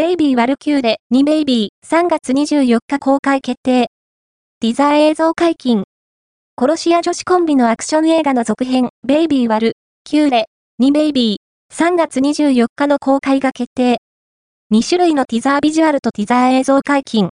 ベイビーワルキューレ2ベイビー3月24日公開決定。ティザー映像解禁。殺し屋女子コンビのアクション映画の続編、ベイビーワル、キューレ、2ベイビー、3月24日の公開が決定。2種類のティザービジュアルとティザー映像解禁。